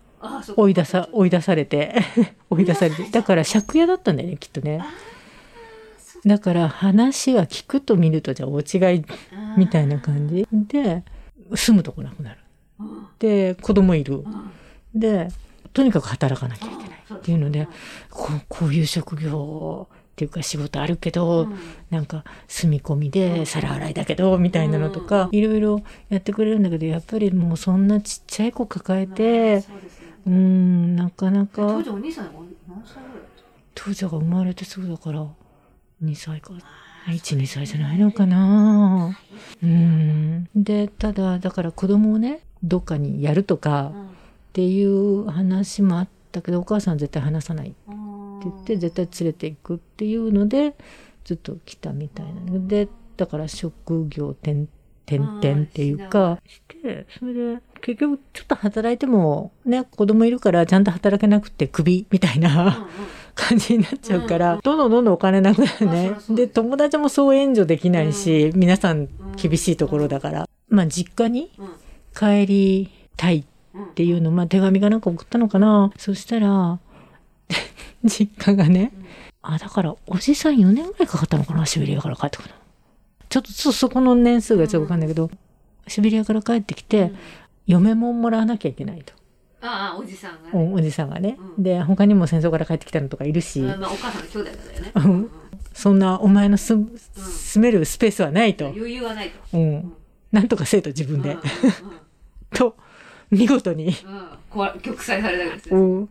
追い出さ追い出されて。追い出されて。だから借家だったんだよねきっとね。だから話は聞くと見るとじゃあ大違いみたいな感じ。で住むとこなくなる。
うん
で子供いる。
うん
でとにかく働かなきゃいけない
うん
っていうのでこうこういう職業っていうか仕事あるけど、
うん。
なんか住み込みで皿洗いだけどみたいなのとか、いろいろやってくれるんだけどやっぱりもうそんなちっちゃい子抱えて
そうですね
うーんなかなか。
当時お兄さん何歳ぐらい
当時が生まれてすぐだから2歳か1、2歳じゃないのかな。うん。で、ただ、だから子供をね、どっかにやるとかっていう話もあったけど、お母さん絶対話さないって言って、絶対連れていくっていうので、ずっと来たみたいな。ので、だから職業転転々っていうか、して、それで、結局ちょっと働いても、ね、子供いるからちゃんと働けなくてクビみたいな、感じになっちゃうから、どんどんどんどんお金なくなるね。で、友達もそう援助できないし、皆さん厳しいところだから、まあ実家に帰りたいっていうの、まあ手紙がなんか送ったのかな。そしたら、実家がね、あ、だからおじさん4年ぐらいかかったのかな、シベリアから帰ってくるの。ちょっとそそこの年数がちょっとわかんないけど、シベリアから帰ってきて、嫁もんもらわなきゃいけないと。
ああおじさんがね、
うんおじさんがね。
うん。
で、他にも戦争から帰ってきたのとかいるし、
あまあ、お母さんの兄弟だよね、
うん。そんなお前の住住めるスペースはないと。
余裕はないと。
うん。なんとかせえと自分で。
うんうん
と、見事に。
うん。うんこわ玉砕されたわけです。ね、
うん。
はい。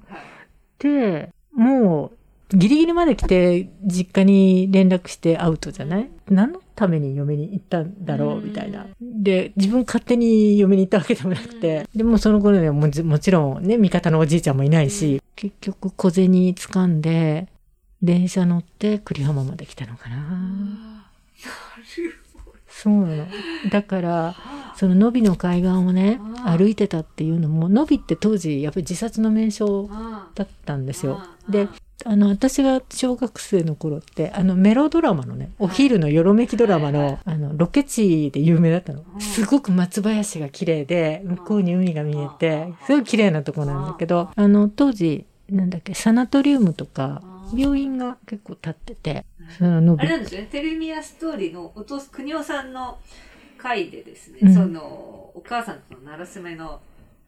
で、もう、ギリギリまで来て、実家に連絡してアウトじゃない？何のために嫁に行ったんだろう
うん
みたいな。で、自分勝手に嫁に行ったわけでもなくて、でもその頃にはもちもちろんね、味方のおじいちゃんもいないし、結局小銭掴んで、電車乗って栗浜まで来たのかな。そうなの。だから、その野比の海岸をね、歩いてたっていうのも、野比って当時やっぱり自殺の名称
あ
だったんですよ。で、あの、私が小学生の頃って、あの、メロドラマのね、お昼のよろめきドラマの、あの、ロケ地で有名だったの。
う。ん。
すごく松林が綺麗で、向こうに海が見え
うん。
て、すごい綺麗なとこなんだけど、あの、当時、なんだっけ、サナトリウムとか、病院が結構建ってて、その
あれなんですよね。テレミアストーリーのお父国夫さんの回でですね、
うん。
そのお母さんとのならすめの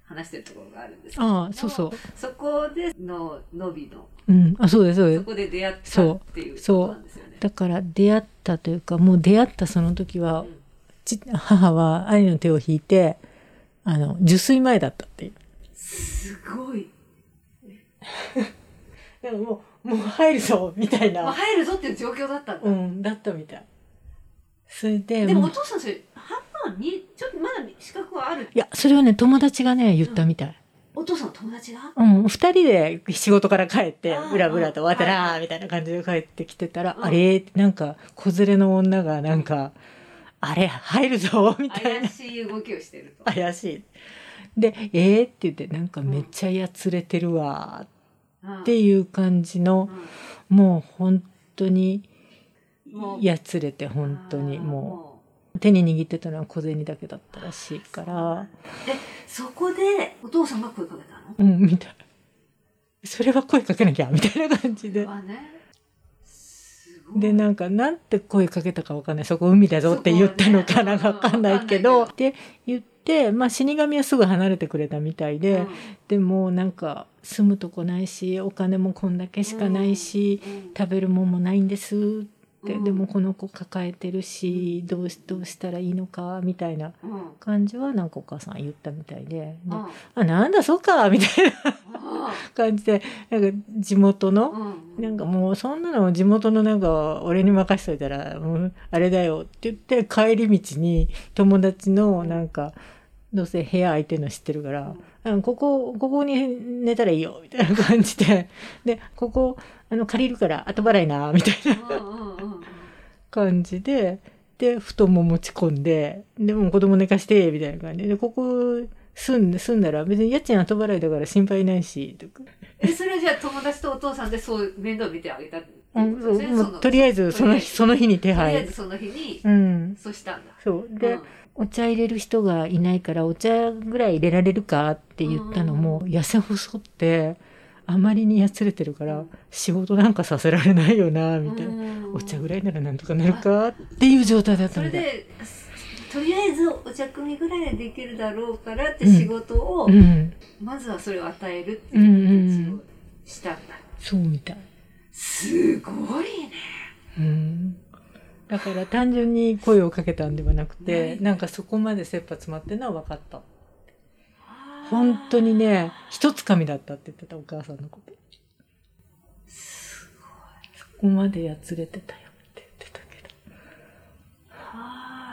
話してるところがあるんですけど
ああ、そうそう。
そこでののびの
うん、あ、そうです、そうです。
そこで出会ったっていうことなんですよね。
だから出会ったというか、もう出会ったその時は、
うん
ち母は兄の手を引いて、あの、受水前だったっていう。
すごい。
でももう、もう入るぞみたい
まあ、
な。
入るぞっていう状況だったんだ。
うん、だったみたい。それで、
でもお父さんそれにちょっとまだ資格はある。
いや、それはね、友達がね、言ったみたい。
お父さんの友達が？
うん、二人で仕事から帰ってブラブラと、
うん
わたらみたいな感じで帰ってきてたら、
うん。
あれ？なんか、子連れの女が、なんか、あれ？入るぞ？みたいな。
怪しい動きをしてると。
怪しい。で、えー、って言って、なんかめっちゃやつれてるわっていう感じの、もう本当にやつれて、
うん
本当にもう、手に握ってたのは小銭だけだったらしいから、
え、そこでお父さんが声かけたの？
うん、みたい。それは声かけなきゃ、みたいな感じで。
はね。
で、なんか、なんて声かけたかわかんない。そこ海だぞって言ったのかな
そこはね
わかんないけど、
わか
で、言って、まあ死神はすぐ離れてくれたみたいで、
うん
でもなんか住むとこないしお金もこんだけしかないし、
うん
食べるもんもないんですって、
うん。
でもこの子抱えてるしどうしどうしたらいいのかみたいな
うん。
感じはなんかお母さん言ったみたいでで
うん
あなんだそうかみたいな感じでなんか地元の、
うん。
なんかもうそんなの地元のなんか俺に任しといたらもうあれだよって言って帰り道に友達のなんかどうせ部屋空いてるの知ってるから、うん、ここここに寝たらいいよみたいな感じで。でここあの借りるから後払いなみたいな。感じで。で布団も持ち込んで。でもう子供寝かしてみたいな感じで。でここ住んで住んだら別に家賃後払いだから心配ないしとか。
えそれはじゃあ友達とお父さんでそう面倒見てあげたう
うんそう
こと
りあえずその日。その日に手配。
とりあえずその日に
うん。
そうしたんだ。
そう。で、
うん
お茶入れる人がいないからお茶ぐらい入れられるかって言ったのも、痩せ細ってあまりにやつれてるから、
うん
仕事なんかさせられないよなみたいな、
うん
お茶ぐらいならなんとかなるかっていう状態だったみたい。
それでとりあえずお茶組みぐらいはできるだろうからって
うん
仕事を、
うん、
まずはそれを与えるっていう形をしたんだ。
そうみたい。
すごいね。
うんだから単純に声をかけたんではなくて、
な
んかそこまで切羽詰まってるのは分かった。本当にね、一つ紙だったって言ってたお母さんのこと。そこまでやつれてたよって言ってたけど。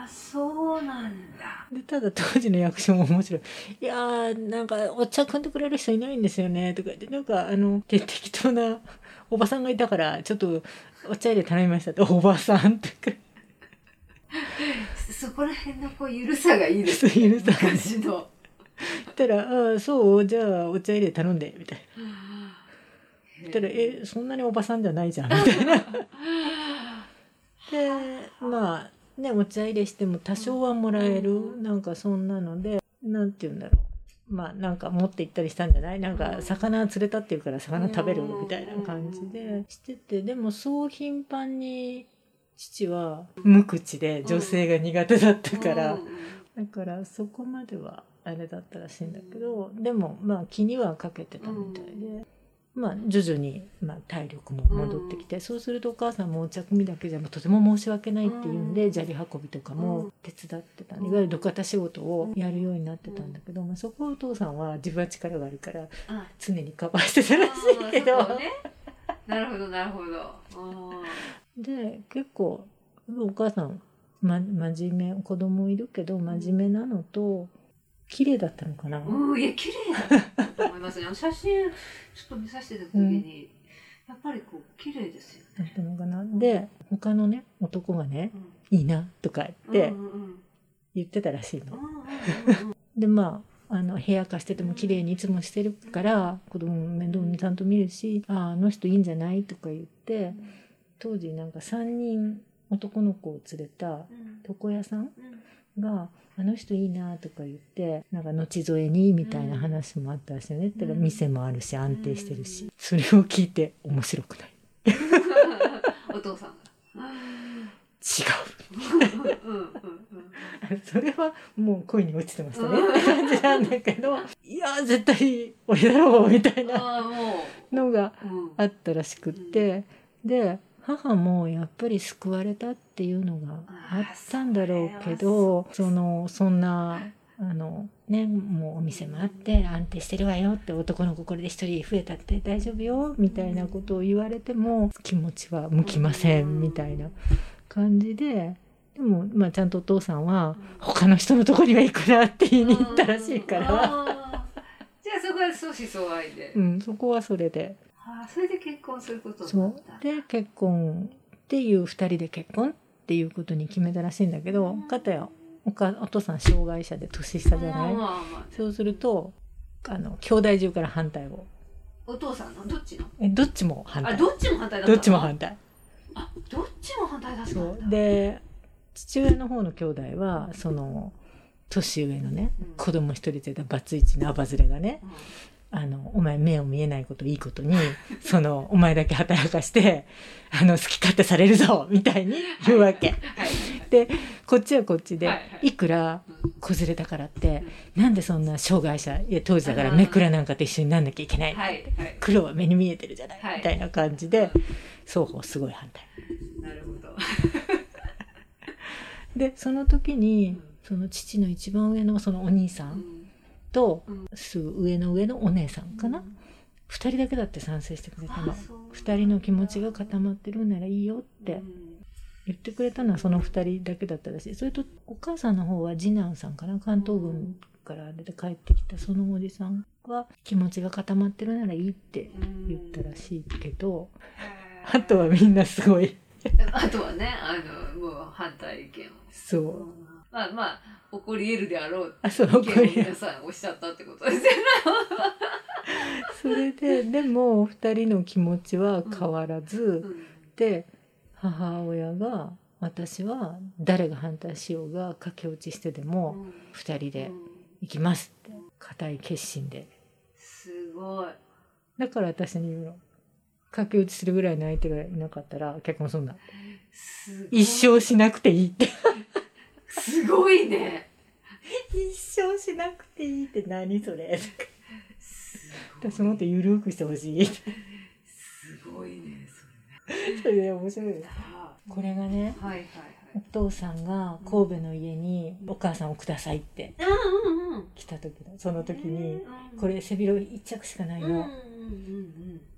そうなんだ。
でただ当時の役所も面白い「いやーなんかお茶汲んでくれる人いないんですよね」とか言ってなんかあのて適当なおばさんがいたからちょっとお茶入れ頼みましたっておばさんとか
そこら辺のこうゆるさがいいです
そういうさ言
昔の。
ったら「ああそうじゃあお茶入れ頼んで」みたいな。たら「えそんなにおばさんじゃないじゃん」みたいな。でまあねお茶入れしても多少はもらえる。なんかそんなのでなんて言うんだろうまあなんか持って行ったりしたんじゃない？なんか魚釣れたっていうから魚食べるみたいな感じでしててでもそう頻繁に父は無口で女性が苦手だったからだからそこまではあれだったらしいんだけどでもまあ気にはかけてたみたいで。まあ、徐々に、まあ、体力も戻ってきて、そうするとお母さんもお茶組みだけじゃとても申し訳ないっていうんで、
うん。
砂利運びとかも手伝ってた、いわゆる土方仕事をやるようになってたんだけど、まあ、そこはお父さんは自分は力があるから
あ。
常にカバーしてたらしいけど、
ね。なるほどなるほど。あ
で結構お母さん、ま、真面目子供いるけど真面目なのと綺麗だったのかな、
ーうんいや綺麗だと思いますね。あの写真ちょっと見させてた時に、やっぱりこう綺麗ですよね。
だったのかな？で他のね男がね
うん「
いいな」とか言って
うんうんうん
言ってたらしいの。
うんうんうん
でまああの部屋貸してても綺麗にいつもしてるから子供も面倒にちゃんと見るし「あああの人いいんじゃない?」とか言って当時なんか3人男の子を連れた
うん
床屋さん
うん
が「あの人いいな」とか言ってなんか後添えにみたいな話もあったらしいよね。って言ったら店もあるし安定してるし。それを聞いて面白くない。
お父さんが。
違う。
うん。うん。うん。
それはもう恋に落ちてましたね。って感じなんだけどいや絶対俺だろうみたいなのが
う。うん。
あったらしくって。で母もやっぱり救われたっていうのがあったんだろうけどそのそんなあのねもうお店もあって安定してるわよって男の子これで一人増えたって大丈夫よみたいなことを言われても気持ちは向きませんみたいな。感じででも、まあ、ちゃんとお父さんは他の人のとこには行くなって言いに行ったらしいから、
じゃあそこは相思相愛で。
うん、そこはそれで。
ああそれで結婚することに
そ
なった。
う。で結婚っていう2人で結婚っていうことに決めたらしいんだけどかたやおかお父さん障害者で年下じゃない。そうするとあの兄弟中から反対を。
お父さんのどっちの？
えどっちも反対。
あどっちも反対。
どっちも反対。
あどっちも反対だ。
そう。で父親の方の兄弟はその年上のね
うん。
子供一人連れたバツイチのアバズレがね
うん
あの、お前目を見えないこといいことに、その、お前だけ働かして、あの、好き勝手されるぞみたいに言うわけ。
はい
で、こっちはこっちで、
はい
くら
うん
子連れだからって、なんでそんな障害者、いや、当時だからめくらなんかと一緒になんなきゃいけない。
はいはい。
苦労は目に見えてるじゃない、
はい
みたいな感じで、双方すごい反対。
なるほど。
で、その時に、その父の一番上のそのお兄さ
うんん
と、
うん。
すぐ上の上のお姉さんかな？二人だけだって賛成してくれたの。
あ。そう。
二人の気持ちが固まってるならいいよって
うん。
言ってくれたのはその二人だけだったらしい。それとお母さんの方は次男さんかな？関東軍から出て帰ってきたそのおじさんは気持ちが固まってるならいいって言ったらしいけどあとはみんなすごい。
あとはね、あの、もう反対意見を。
そう
まあまあ、起こり得るであろう
あそう
意見を
これ
皆さんおっしゃったってことですよね。
それででも二人の気持ちは変わらず、
うん。
で母親が私は誰が反対しようが駆け落ちしてでも二人で
うん。
行きますって固い決心で。す
ごい。
だから私に言うの。駆け落ちするぐらいの相手がいなかったら結婚すんな一生しなくていいって
すごいね。
一生しなくていいって何それ。
す
私もっと緩くしてほしい。
すごいね、そ
それで面白い
れ。
これがね
はいはい
お父さんが神戸の家にお母さんをくださいって
はい。うんうんうん。
来た時だその時に
うん
これ背広一着しかないの、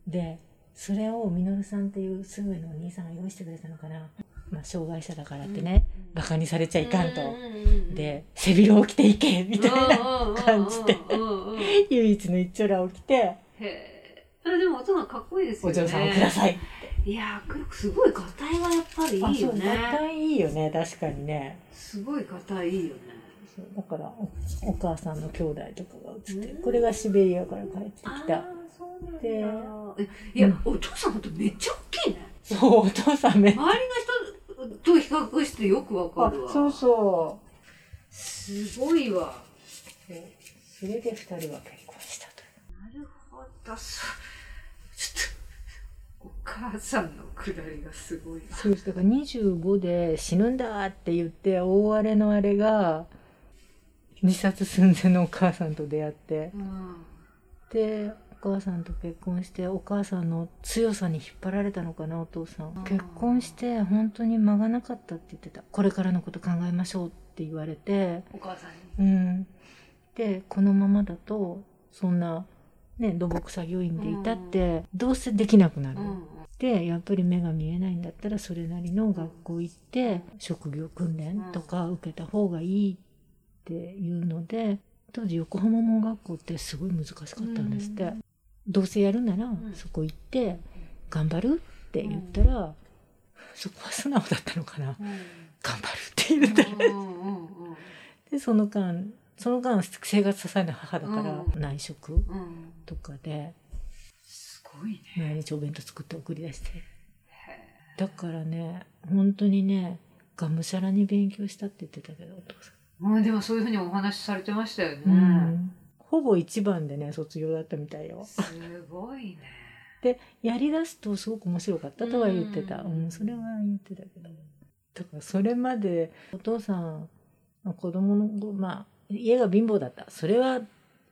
でそれをみのるさんっていうすぐ上のお兄さんが用意してくれたのかなまあ、障害者だからってね、
うん。
バカにされちゃいかんと、
うんうんうん
で背広を着ていけ みたいな感じで
うんうんうんうん
唯一の一丁羅を着て。
へえあでもお父さんかっこいいです「
お
よね。
嬢さんをください」
いやーすごいガタイがやっぱりいいよね。
あそういいよね。確かにね。
すごいガタイいいよね。
そうだからおお母さんの兄弟とかが写って
うん。
これがシベリアから帰ってき
あ
たで
えいや、お父さんほんとめっちゃ大きいね。
そうお父さんめっちゃ
周りの比較してよくわか
あ
るわ
そうそう。
すごいわ。
それで二人は結婚したと。
なるほど。そうちょっとお母さんのくだりがすごいな。
そうです。だから25で死ぬんだって言って大荒れのあれが自殺寸前のお母さんと出会って。
うん。
でお母さんと結婚してお母さんの強さに引っ張られたのかなお父さん。
うん
結婚して本当に間がなかったって言ってた。これからのこと考えましょうって言われて。
お母さんに。
うん。でこのままだとそんなね土木作業員でいたってどうせできなくなる、
うん。
でやっぱり目が見えないんだったらそれなりの学校行って職業訓練とか受けた方がいいっていうので当時横浜盲学校ってすごい難しかったんですって、
うん。
どうせやるなら
ん。
そこ行って頑張るって言ったら、そこは素直だったのかな。
うん。
頑張るって言って、
うんうんうん
でその間その間生活支えの母だから
う
内職
うん。
とかです
ごいね。
毎日お弁当作って送り出して。
へ
だからね本当にねがむしゃらに勉強したって言ってたけどお父さ
えうんでもそういうふうにお話しされてましたよね、
ん、うん、ほぼ一番でね卒業だったみたいよ。
すごいね。
でやりだすとすごく面白かったとは言ってた。
う
うんん、それは言ってたけど。だからそれまでお父さんの子供の子まあ家が貧乏だった。それは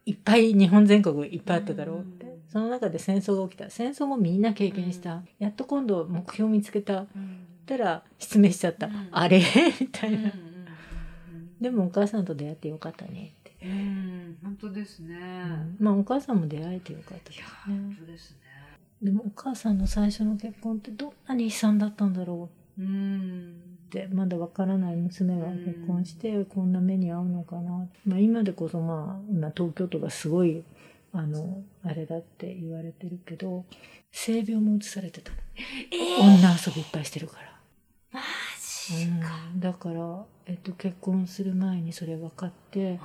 いっぱい日本全国いっぱいあっただろうって、
うん。
その中で戦争が起きた。戦争もみんな経験した、やっと今度目標見つけた。
うん。
たら失明しちゃった、
うん。
あれ？みたいな、でもお母さんと出会ってよかったねって、
うんうん本当ですね、
まあお母さんも出会えてよかったですね。
本当ですね。
でもお母さんの最初の結婚ってどんなに悲惨だったんだろう。
うん。
ってまだわからない娘が結婚してこんな目に遭うのかな、まあ、今でこそまあ今東京都がすごいあのあれだって言われてるけど性病も移されてたの。
え
女遊びいっぱいしてるから。うん、だから、えっと、結婚する前にそれ分かって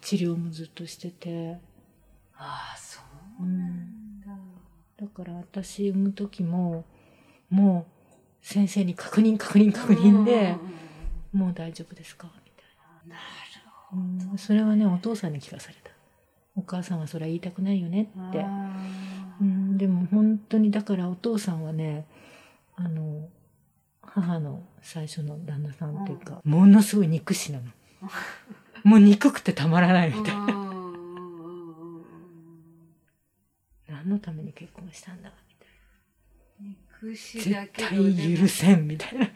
治療もずっとしてて。
ああそうなんだ、
だから私産む時ももう先生に確認確認確認で
うん。うんうん「
もう大丈夫ですか?」みたい
な。る
な、うん、それはねお父さんに聞かされた。お母さんはそれは言いたくないよねって、うん、でも本当にだからお父さんはねあの母の最初の旦那さんっていうか、ものすごい憎しなの。もう憎くてたまらないみたいな。何のために結婚したんだみたい
憎し
な
だけ
絶
ど
対許せんみたいな。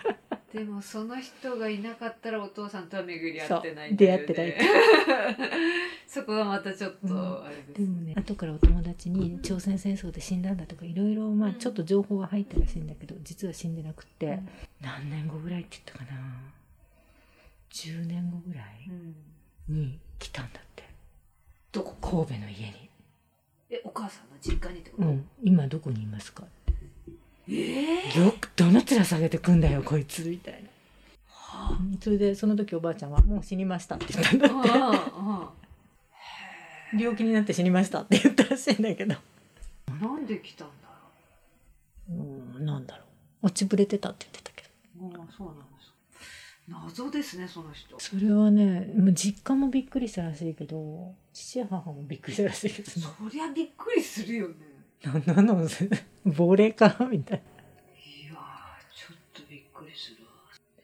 でもその人がいなかったらお父さんとは巡り合ってない
そう出会ってない。
そこがまたちょっとあれです、
でもね後からお友達に朝鮮戦争で死んだんだとかいろいろまあ
うん。
ちょっと情報は入ったらしいんだけど実は死んでなくって、
うん
何年後ぐらいって言ったかな。10年後ぐらい
うん。
に来たんだって。
どこ？
神戸の家に。
えお母さんの実家にってこと、
うん、今どこにいますか？
ええ
よくどの面下げてくんだよこいつみたいな。
は
うんそれでその時おばあちゃんは「もう死にました」って言ったんだ
あ
って。
あ
病気になって死にましたって言ったらしいんだけど。
あなんで来たんだ
うんなんだろう。落ちぶれてたって言ってた
そうなんです。謎ですねその人。
それはねもう実家もびっくりしたらしいけど父や母もびっくりしたらしいですね。
そりゃびっくりするよね。
なんなの？亡霊か？みたい
いやーちょっとびっくりするわ。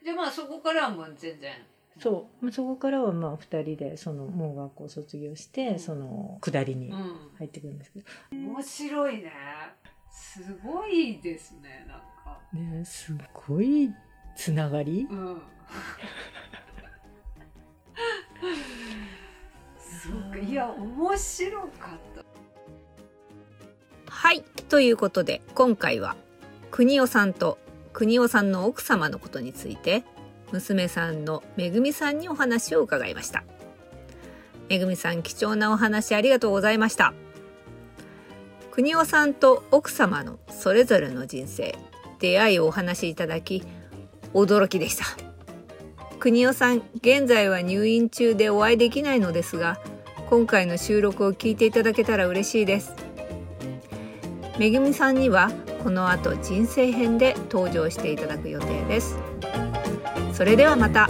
でまあそこからはもう全然。
なそう。まあそこからはまあ2人でそのもう学校卒業して、
うん。
その下りに
う
入ってくるんですけど、
ん面白いね。すごいですねなんか。
ねすごいつながり？
うん。そうか。いや面白かった。
はい。ということで今回は国尾さんと国夫さんの奥様のことについて娘さんのめぐみさんにお話を伺いました。めぐみさん貴重なお話ありがとうございました。国夫さんと奥様のそれぞれの人生出会いをお話しいただき驚きでした。国夫さん現在は入院中でお会いできないのですが今回の収録を聞いていただけたら嬉しいです。めぐみさんにはこの後人生編で登場していただく予定です。それではまた。